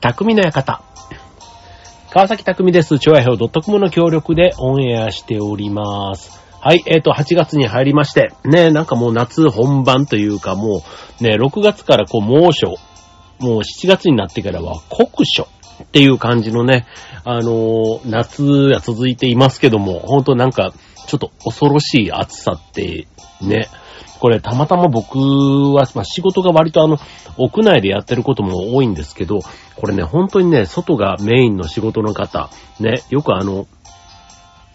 匠の館。川崎匠です。超愛表 .com の協力でオンエアしております。はい、えっ、と、8月に入りまして、ね、なんかもう夏本番というかもう、ね、6月からこう猛暑、もう7月になってからは酷暑っていう感じのね、あのー夏が続いていますけども、ほんとなんか、ちょっと恐ろしい暑さって、ね、これたまたま僕は、まあ、仕事が割とあの、屋内でやってることも多いんですけど、これね、本当にね、外がメインの仕事の方、ね、よくあの、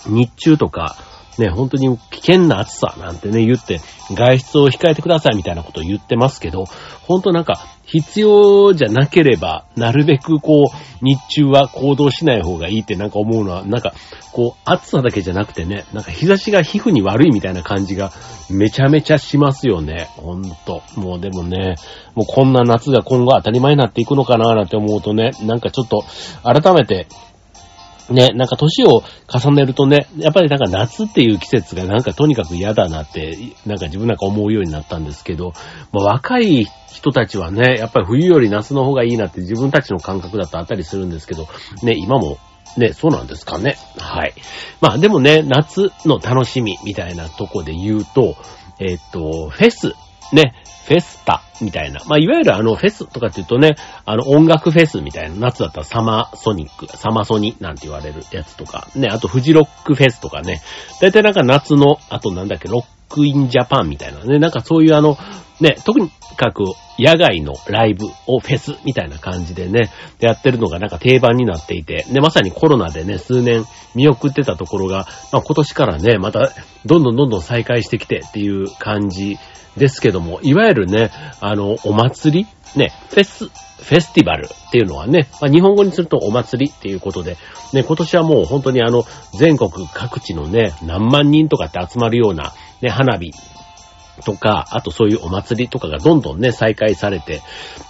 日中とか、ね、本当に危険な暑さなんてね、言って、外出を控えてくださいみたいなことを言ってますけど、本当なんか、必要じゃなければ、なるべくこう、日中は行動しない方がいいってなんか思うのは、なんか、こう、暑さだけじゃなくてね、なんか日差しが皮膚に悪いみたいな感じが、めちゃめちゃしますよね。ほんと。もうでもね、もうこんな夏が今後当たり前になっていくのかななんて思うとね、なんかちょっと、改めて、ね、なんか年を重ねるとね、やっぱりなんか夏っていう季節がなんかとにかく嫌だなって、なんか自分なんか思うようになったんですけど、まあ、若い人たちはね、やっぱり冬より夏の方がいいなって自分たちの感覚だとあったりするんですけど、ね、今もね、そうなんですかね。はい。まあでもね、夏の楽しみみたいなとこで言うと、えっと、フェス、ね、フェスタみたいな。まあ、いわゆるあのフェスとかって言うとね、あの音楽フェスみたいな、夏だったらサマーソニック、サマソニなんて言われるやつとか、ね、あとフジロックフェスとかね、だいたいなんか夏の、あとなんだっけ、ロックインジャパンみたいなね、なんかそういうあの、ね、特にかく野外のライブをフェスみたいな感じでね、やってるのがなんか定番になっていて、で、まさにコロナでね、数年見送ってたところが、まあ今年からね、またどんどんどんどん再開してきてっていう感じですけども、いわゆるね、あの、お祭りね、フェス、フェスティバルっていうのはね、まあ、日本語にするとお祭りっていうことで、ね、今年はもう本当にあの、全国各地のね、何万人とかって集まるような、ね、花火とか、あとそういうお祭りとかがどんどんね、再開されて、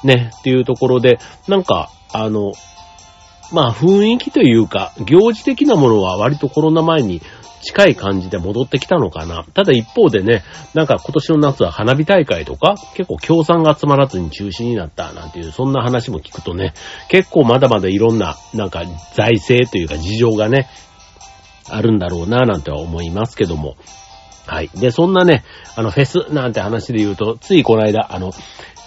ね、っていうところで、なんか、あの、まあ雰囲気というか、行事的なものは割とコロナ前に近い感じで戻ってきたのかな。ただ一方でね、なんか今年の夏は花火大会とか、結構協賛が集まらずに中止になったなんていう、そんな話も聞くとね、結構まだまだいろんな、なんか財政というか事情がね、あるんだろうななんては思いますけども。はい。で、そんなね、あの、フェスなんて話で言うと、ついこの間、あの、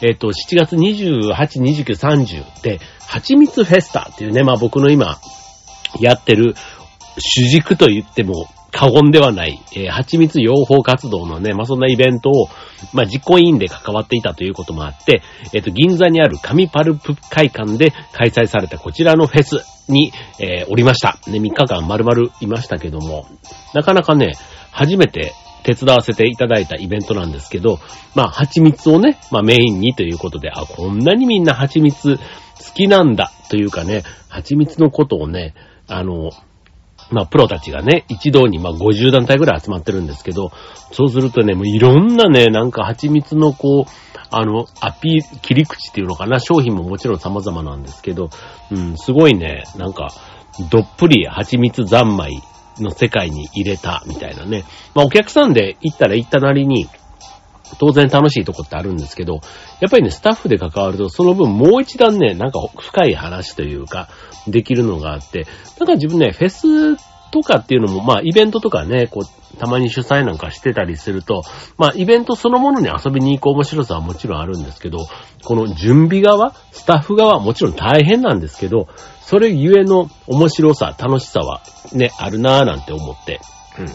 えっ、と、7月28、29、30で、蜂蜜フェスタっていうね、まあ僕の今、やってる主軸と言っても過言ではない、えー、蜂蜜養蜂活動のね、まあそんなイベントを、まあ実行委員で関わっていたということもあって、えっ、と、銀座にある紙パルプ会館で開催されたこちらのフェスに、えーおりました。ね、3日間丸々いましたけども、なかなかね、初めて手伝わせていただいたイベントなんですけど、まあ、蜂蜜をね、まあ、メインにということで、あ、こんなにみんな蜂蜜好きなんだというかね、蜂蜜のことをね、あの、まあ、プロたちがね、一堂にまあ50団体ぐらい集まってるんですけど、そうするとね、もういろんなね、なんか蜂蜜のこう、あの、アピール、切り口っていうのかな、商品ももちろん様々なんですけど、うん、すごいね、なんか、どっぷり蜂蜜三昧の世界に入れたみたいなね。まあお客さんで行ったら行ったなりに、当然楽しいとこってあるんですけど、やっぱりね、スタッフで関わると、その分もう一段ね、なんか深い話というか、できるのがあって、なんか自分ね、フェスとかっていうのも、まあイベントとかね、こう、たまに主催なんかしてたりすると、まあイベントそのものに遊びに行く面白さはもちろんあるんですけど、この準備側、スタッフ側はもちろん大変なんですけど、それゆえの面白さ、楽しさはね、あるなぁなんて思って。うん。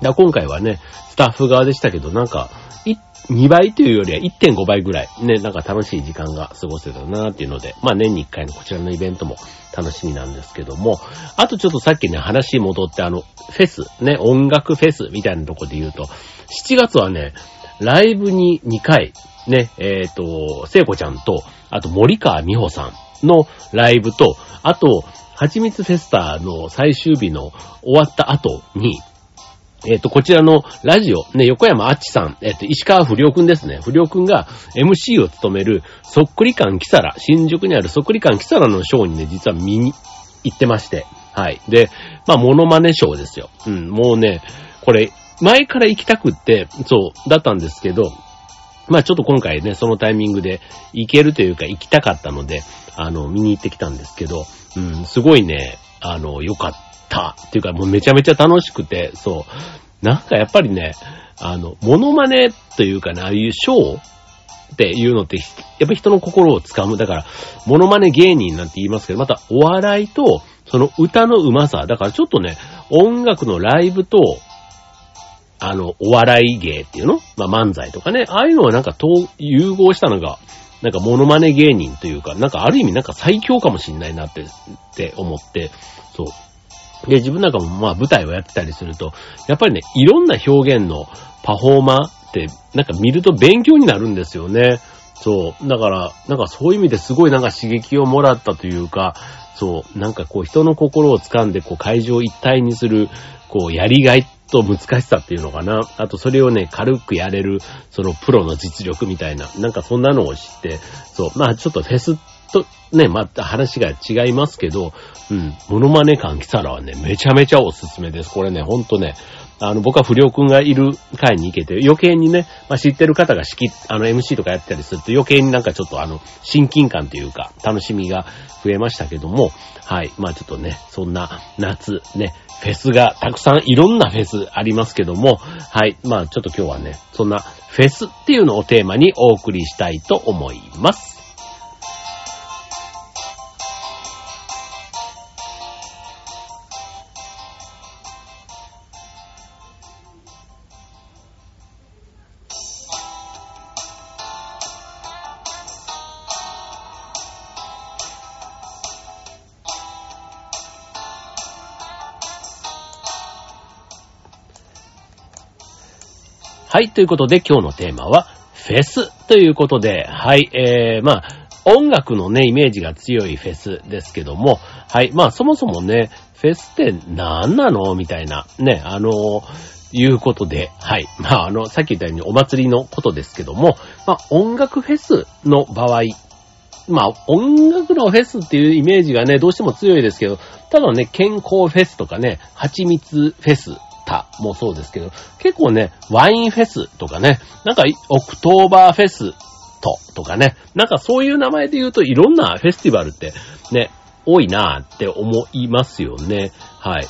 だ今回はね、スタッフ側でしたけど、なんか、い2倍というよりは1.5倍ぐらい、ね、なんか楽しい時間が過ごせたなっていうので、まあ年に1回のこちらのイベントも楽しみなんですけども、あとちょっとさっきね、話戻ってあの、フェス、ね、音楽フェスみたいなとこで言うと、7月はね、ライブに2回、ね、えっ、と、聖子ちゃんと、あと森川美穂さんのライブと、あと、はちみつフェスタの最終日の終わった後に、えっ、と、こちらのラジオ、ね、横山あっちさん、えっ、と、石川不良くんですね。不良くんが MC を務める、そっくり感キサラ、新宿にあるそっくり感キサラのショーにね、実は見に行ってまして。はい。で、まあ、モノマネショーですよ。うん、もうね、これ、前から行きたくって、そう、だったんですけど、まあちょっと今回ね、そのタイミングで行けるというか行きたかったので、あの、見に行ってきたんですけど、うん、すごいね、あの、良かったっていうかもうめちゃめちゃ楽しくて、そう。なんかやっぱりね、あの、モノマネというかね、ああいうショーっていうのって、やっぱ人の心をつかむ。だから、モノマネ芸人なんて言いますけど、またお笑いと、その歌の上手さ。だからちょっとね、音楽のライブと、あの、お笑い芸っていうの？まあ、漫才とかね。ああいうのはなんか、と融合したのが、なんかモノマネ芸人というか、なんかある意味なんか最強かもしんないなって、って思って、そう。で、自分なんかもまあ舞台をやってたりすると、やっぱりね、いろんな表現のパフォーマーって、なんか見ると勉強になるんですよね。そう。だから、なんかそういう意味ですごいなんか刺激をもらったというか、そう、なんかこう人の心を掴んでこう会場一体にする、こうやりがいと難しさっていうのかな。あとそれをね、軽くやれる、そのプロの実力みたいな、なんかそんなのを知って、そう、まあちょっとフェスとね、また話が違いますけど、うん、モノマネ感来たらはね、めちゃめちゃおすすめです。これね、ほんとね、あの、僕は不良くんがいる会に行けて、余計にね、まあ、知ってる方が仕切、あの、MC とかやったりすると余計になんかちょっとあの、親近感というか、楽しみが増えましたけども、はい。まあちょっとね、そんな夏、ね、フェスがたくさんいろんなフェスありますけども、はい。まあちょっと今日はね、そんなフェスっていうのをテーマにお送りしたいと思います。はい、ということで今日のテーマは、フェスということで、はい、えー、まあ、音楽のね、イメージが強いフェスですけども、はい、まあ、そもそもね、フェスって何なの？みたいな、ね、あのいうことで、はい。まあ、あの、さっき言ったようにお祭りのことですけども、まあ、音楽フェスの場合、まあ、音楽のフェスっていうイメージがね、どうしても強いですけど、ただね、健康フェスとかね、蜂蜜フェスタもそうですけど、結構ね、ワインフェスとかね、なんかオクトーバーフェスととかね、なんかそういう名前で言うといろんなフェスティバルってね、多いなーって思いますよね。はい。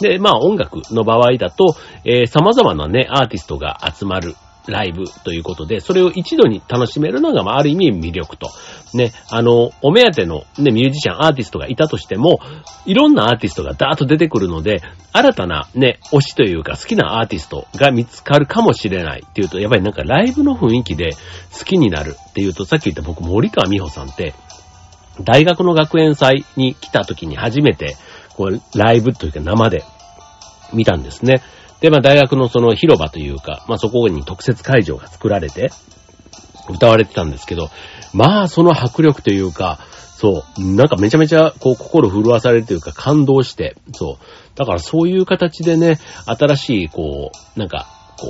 で、まあ音楽の場合だと、えー、様々なね、アーティストが集まるライブということで、それを一度に楽しめるのが、まあ、ある意味魅力と。ね、あの、お目当てのね、ミュージシャン、アーティストがいたとしても、いろんなアーティストがダーッと出てくるので、新たなね、推しというか好きなアーティストが見つかるかもしれないっていうと、やっぱりなんかライブの雰囲気で好きになるっていうと、さっき言った僕、森川美穂さんって、大学の学園祭に来た時に初めて、こう、ライブというか生で見たんですね。で、まあ大学のその広場というか、まあそこに特設会場が作られて、歌われてたんですけど、まあその迫力というか、そう、なんかめちゃめちゃこう心震わされるというか感動して、そう。だからそういう形でね、新しいこう、なんか、こ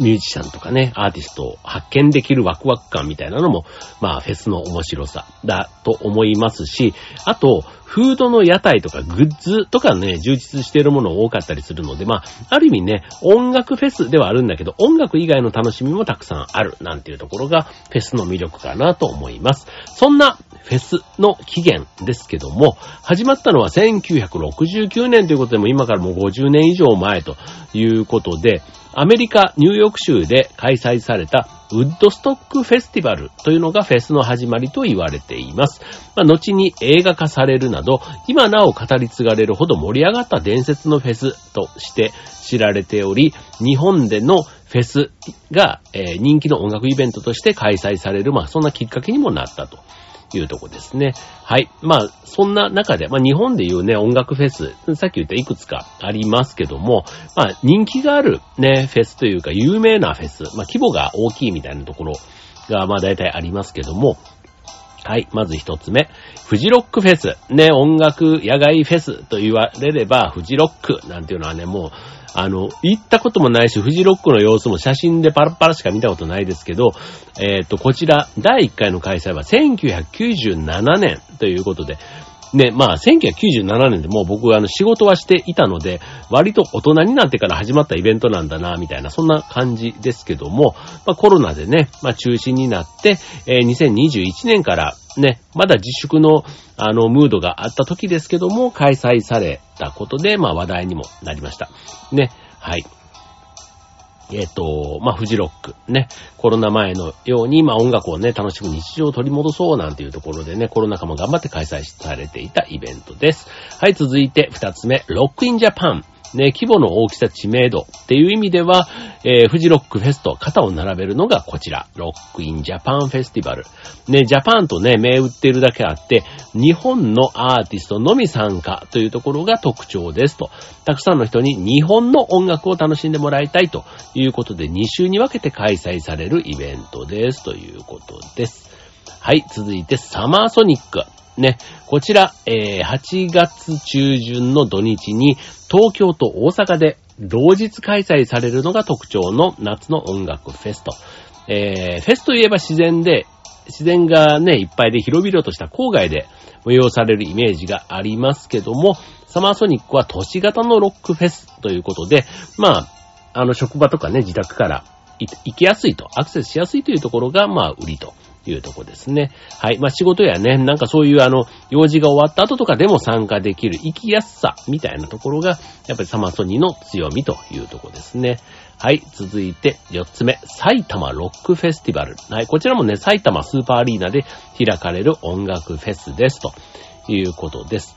う、ミュージシャンとかね、アーティストを発見できるワクワク感みたいなのも、まあ、フェスの面白さだと思いますし、あと、フードの屋台とかグッズとかね、充実しているもの多かったりするので、まあ、ある意味ね、音楽フェスではあるんだけど、音楽以外の楽しみもたくさんあるなんていうところが、フェスの魅力かなと思います。そんなフェスの起源ですけども、始まったのは1969年ということでも今からもう50年以上前ということで、アメリカ・ニューヨーク州で開催されたウッドストックフェスティバルというのがフェスの始まりと言われています。まあ、後に映画化されるなど、今なお語り継がれるほど盛り上がった伝説のフェスとして知られており、日本でのフェスが、えー、人気の音楽イベントとして開催される、まあ、そんなきっかけにもなったと。いうとこですね。はい。まあ、そんな中で、まあ日本でいうね、音楽フェス、さっき言ったいくつかありますけども、まあ人気があるね、フェスというか有名なフェス、まあ規模が大きいみたいなところが、まあ大体ありますけども、はい。まず一つ目。フジロックフェス。ね、音楽野外フェスと言われれば、フジロックなんていうのはね、もう、あの、行ったこともないし、フジロックの様子も写真でパラパラしか見たことないですけど、えっ、ー、と、こちら、第1回の開催は1997年ということで、ね、まあ、1997年でもう僕はあの仕事はしていたので、割と大人になってから始まったイベントなんだな、みたいな、そんな感じですけども、まあコロナでね、まあ中止になって、えー、2021年からね、まだ自粛の、あの、ムードがあった時ですけども、開催されたことで、まあ話題にもなりました。ね、はい。えっ、ー、と、まあ、フジロック、ね、コロナ前のように、まあ、音楽をね、楽しく日常を取り戻そうなんていうところでね、コロナ禍も頑張って開催されていたイベントです。はい、続いて二つ目、ロックインジャパン。ね、規模の大きさ、知名度っていう意味では、えー、フジロックフェスと肩を並べるのがこちら、ロックインジャパンフェスティバル。ね、ジャパンとね、銘打ってるだけあって、日本のアーティストのみ参加というところが特徴ですと。たくさんの人に日本の音楽を楽しんでもらいたいということで、2週に分けて開催されるイベントですということです。はい、続いてサマーソニック。ね、こちら、えー、8月中旬の土日に東京と大阪で同日開催されるのが特徴の夏の音楽フェスト。えー、フェスといえば自然で、自然がね、いっぱいで広々とした郊外で催されるイメージがありますけども、サマーソニックは都市型のロックフェスということで、まあ、あの職場とかね、自宅から行きやすいと、アクセスしやすいというところが、まあ、売りとというとこですね。はい。まあ、仕事やね、なんかそういうあの、用事が終わった後とかでも参加できる行きやすさみたいなところが、やっぱりサマソニの強みというとこですね。はい。続いて、4つ目。埼玉ロックフェスティバル。はい。こちらもね、埼玉スーパーアリーナで開かれる音楽フェスです。ということです。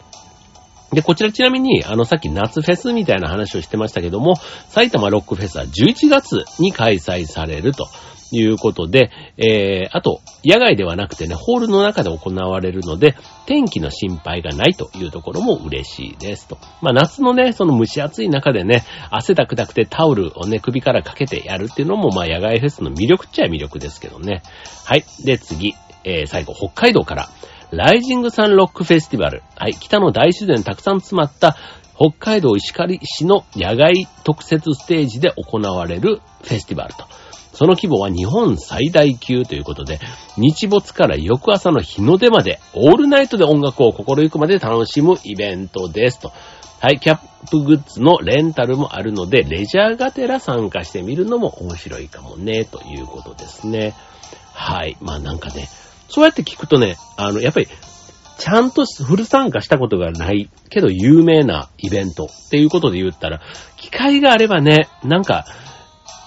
で、こちらちなみに、あの、さっき夏フェスみたいな話をしてましたけども、埼玉ロックフェスは11月に開催されるということで、えー、あと、野外ではなくてね、ホールの中で行われるので、天気の心配がないというところも嬉しいですと。まあ夏のね、その蒸し暑い中でね、汗だくだくてタオルをね、首からかけてやるっていうのも、まあ野外フェスの魅力っちゃ魅力ですけどね。はい。で、次、えー、最後、北海道から、ライジングサンロックフェスティバル。はい。北の大自然たくさん詰まった北海道石狩市の野外特設ステージで行われるフェスティバルと。その規模は日本最大級ということで、日没から翌朝の日の出まで、オールナイトで音楽を心ゆくまで楽しむイベントですと。はい、キャップグッズのレンタルもあるので、レジャーがてら参加してみるのも面白いかもね、ということですね。はい。まあなんかね、そうやって聞くとね、あの、やっぱり、ちゃんとフル参加したことがないけど有名なイベントっていうことで言ったら、機会があればね、なんか、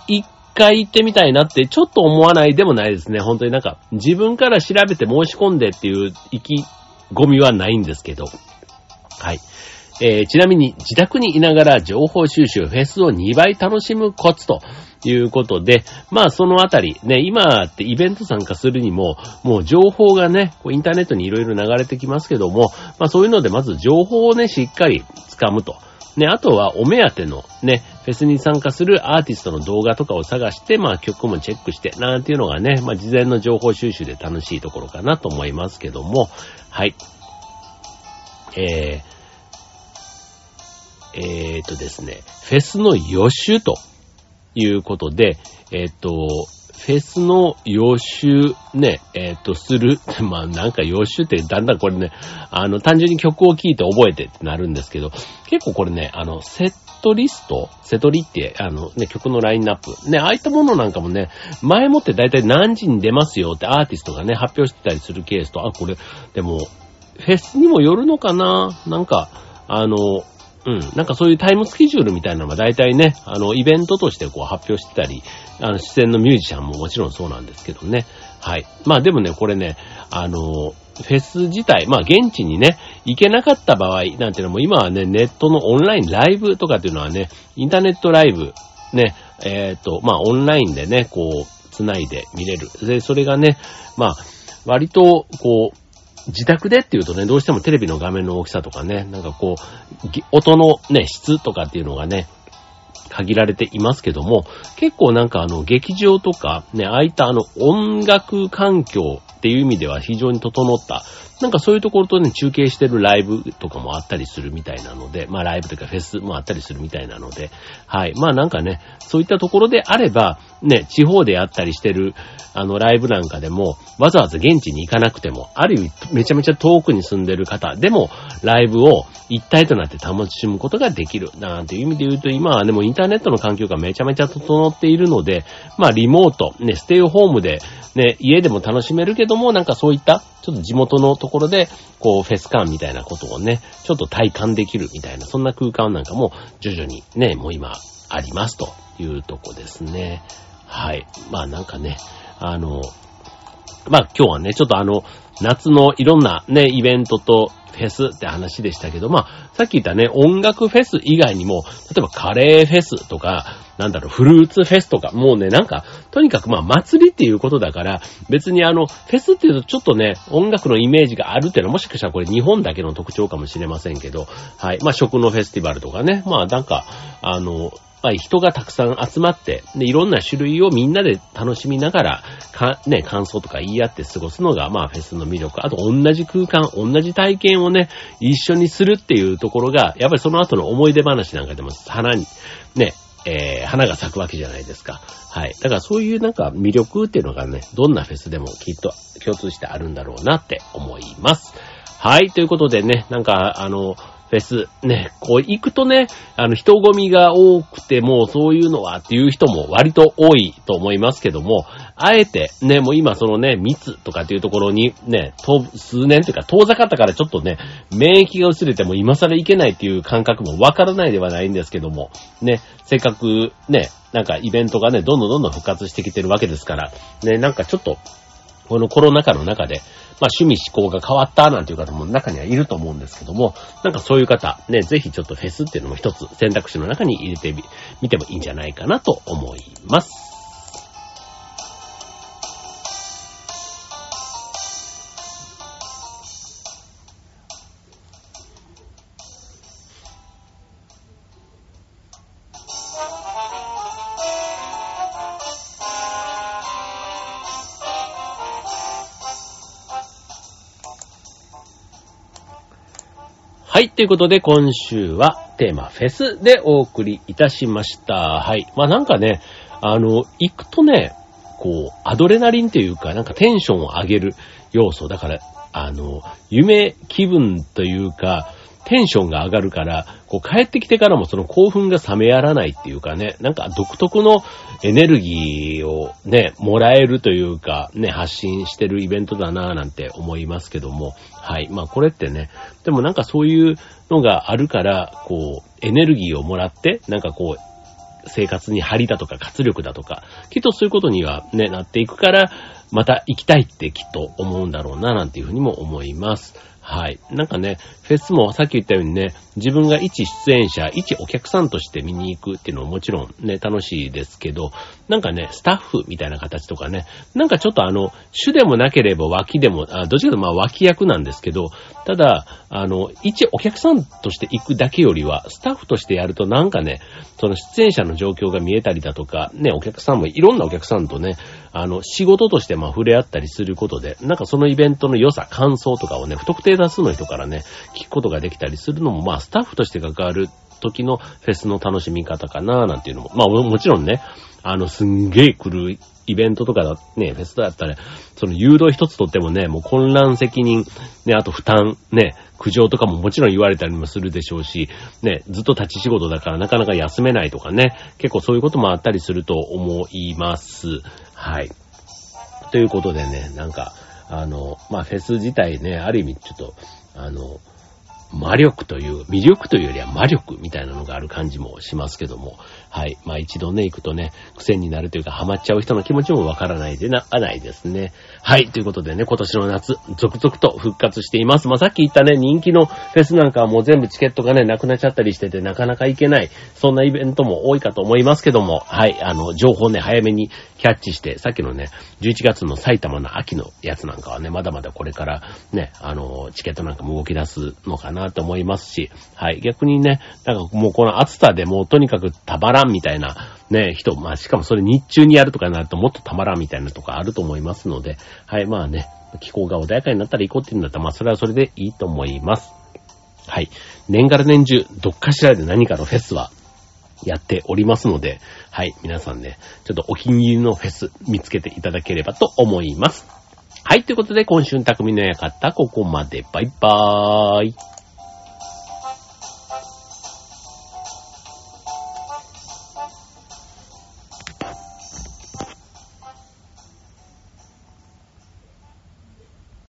一回行ってみたいなってちょっと思わないでもないですね。本当になんか自分から調べて申し込んでっていう意気込みはないんですけど。はい。えー、ちなみに自宅にいながら情報収集、フェスを2倍楽しむコツということで、まあそのあたり、ね、今ってイベント参加するにも、もう情報がね、こうインターネットにいろいろ流れてきますけども、まあそういうのでまず情報をね、しっかり掴むと。ね、あとはお目当てのね、フェスに参加するアーティストの動画とかを探して、まあ曲もチェックして、なんていうのがね、まあ事前の情報収集で楽しいところかなと思いますけども、はい。えー、えーとですね、フェスの予習ということで、えっ、と、フェスの予習ね、えっ、ー、と、する。まあなんか予習ってだんだんこれね、あの、単純に曲を聴いて覚えてってなるんですけど、結構これね、あの、セットリスト？セトリって、あのね、曲のラインナップ。ね、ああいったものなんかもね、前もってだいたい何時に出ますよってアーティストがね、発表してたりするケースと、あ、これ、でも、フェスにもよるのかな？なんか、あの、うん。なんかそういうタイムスケジュールみたいなのが大体ね、あの、イベントとしてこう発表してたり、あの、出演のミュージシャンももちろんそうなんですけどね。はい。まあでもね、これね、あの、フェス自体、まあ現地にね、行けなかった場合なんていうのも今はね、ネットのオンラインライブとかっていうのはね、インターネットライブ、ね、えっ、ー、と、まあオンラインでね、こう、繋いで見れる。で、それがね、まあ、割と、こう、自宅でっていうとね、どうしてもテレビの画面の大きさとかね、なんかこう、音のね、質とかっていうのがね、限られていますけども、結構なんかあの、劇場とか、ね、ああいったあの、音楽環境っていう意味では非常に整った、なんかそういうところとね、中継してるライブとかもあったりするみたいなので、まあライブというかフェスもあったりするみたいなので、はい。まあなんかね、そういったところであれば、ね、地方でやったりしてる、あの、ライブなんかでも、わざわざ現地に行かなくても、ある意味、めちゃめちゃ遠くに住んでる方でも、ライブを一体となって楽しむことができる。なんていう意味で言うと、今はね、もインターネットの環境がめちゃめちゃ整っているので、まあ、リモート、ね、ステイホームで、ね、家でも楽しめるけどども、なんかそういった、ちょっと地元のところで、こう、フェス感みたいなことをね、ちょっと体感できるみたいな、そんな空間なんかも、徐々にね、もう今、ありますというとこですね。はい。まあなんかね、あの、まあ今日はね、ちょっとあの、夏のいろんなね、イベントとフェスって話でしたけど、まあ、さっき言ったね、音楽フェス以外にも、例えばカレーフェスとか、なんだろう、フルーツフェスとか、もうね、なんか、とにかくまあ、祭りっていうことだから、別にあの、フェスっていうとちょっとね、音楽のイメージがあるっていうのは、もしかしたらこれ日本だけの特徴かもしれませんけど、はい。まあ、食のフェスティバルとかね、まあ、なんか、あの、ぱり人がたくさん集まって、で、いろんな種類をみんなで楽しみながら、か、ね、感想とか言い合って過ごすのが、まあフェスの魅力。あと同じ空間、同じ体験をね、一緒にするっていうところが、やっぱりその後の思い出話なんかでも、花に、ね、えー、花が咲くわけじゃないですか。はい。だからそういうなんか魅力っていうのがね、どんなフェスでもきっと共通してあるんだろうなって思います。はい。ということでね、なんか、あの、フェス、ね、こう行くとね、あの人混みが多くてもうそういうのはっていう人も割と多いと思いますけども、あえてね、もう今そのね、密とかっていうところにね、と数年というか遠ざかったからちょっとね、免疫が薄れても今更いけないっていう感覚もわからないではないんですけども、ね、せっかくね、なんかイベントがね、どんどんどんどん復活してきてるわけですから、ね、なんかちょっと、このコロナ禍の中で、まあ趣味思考が変わったなんていう方も中にはいると思うんですけども、なんかそういう方、ね、ぜひちょっとフェスっていうのも一つ選択肢の中に入れてみてもいいんじゃないかなと思います。はい。ということで、今週はテーマフェスでお送りいたしました。はい。まあなんかね、あの、行くとね、こう、アドレナリンというか、なんかテンションを上げる要素。だから、あの、夢気分というか、テンションが上がるから、こう帰ってきてからもその興奮が冷めやらないっていうかね、なんか独特のエネルギーをね、もらえるというか、ね、発信してるイベントだなぁなんて思いますけども、はい。まあこれってね、でもなんかそういうのがあるから、こう、エネルギーをもらって、なんかこう、生活に張りだとか活力だとか、きっとそういうことにはね、なっていくから、また行きたいってきっと思うんだろうな、なんていうふうにも思います。はい。なんかね、フェスもさっき言ったようにね、自分が一出演者、一お客さんとして見に行くっていうのももちろんね、楽しいですけど、なんかね、スタッフみたいな形とかね、なんかちょっとあの、主でもなければ脇でも、あどっちかというとまあ脇役なんですけど、ただ、あの、一お客さんとして行くだけよりは、スタッフとしてやるとなんかね、その出演者の状況が見えたりだとか、ね、お客さんもいろんなお客さんとね、あの、仕事としてまあ触れ合ったりすることで、なんかそのイベントの良さ、感想とかをね、不特定多数の人からね、聞くことができたりするのも、まあ、スタッフとして関わる時のフェスの楽しみ方かな、なんていうのも、まあ、もちろんね、あの、すんげえ来るイベントとかだ、ね、フェスだったら、その誘導一つとってもね、もう混乱責任、ね、あと負担、ね、苦情とかももちろん言われたりもするでしょうし、ね、ずっと立ち仕事だからなかなか休めないとかね、結構そういうこともあったりすると思います。はい。ということでね、なんか、あの、まあ、フェス自体ね、ある意味ちょっと、あの、魔力という、魅力というよりは魔力みたいなのがある感じもしますけども、はい。まあ一度ね、行くとね、癖になるというか、ハマっちゃう人の気持ちもわからないでな、あないですね。はい。ということでね、今年の夏、続々と復活しています。まあさっき言ったね、人気のフェスなんかはもう全部チケットがね、なくなっちゃったりしてて、なかなか行けない、そんなイベントも多いかと思いますけども、はい。あの、情報ね、早めにキャッチして、さっきのね、11月の埼玉の秋のやつなんかはね、まだまだこれからね、あの、チケットなんかも動き出すのかなと思いますし、はい。逆にね、なんかもうこの暑さでもうとにかくたまらんみたいな、ね、人、まあしかもそれ日中にやるとかになるともっとたまらんみたいなとかあると思いますので、はい。まあね、気候が穏やかになったら行こうっていうんだったら、まあそれはそれでいいと思います。はい。年がら年中、どっかしらで何かのフェスはやっておりますので、はい。皆さんね、ちょっとお気に入りのフェス見つけていただければと思います。はい。ということで、今週の匠の館、ここまで。バイバーイ。